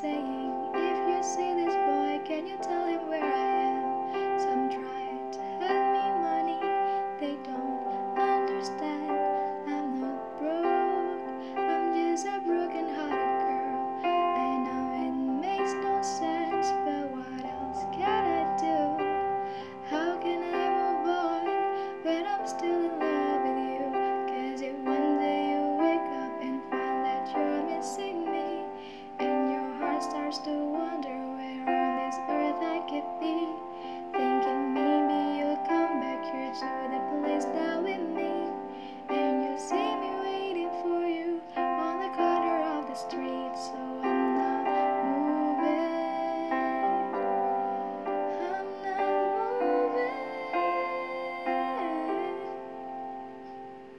saying streets of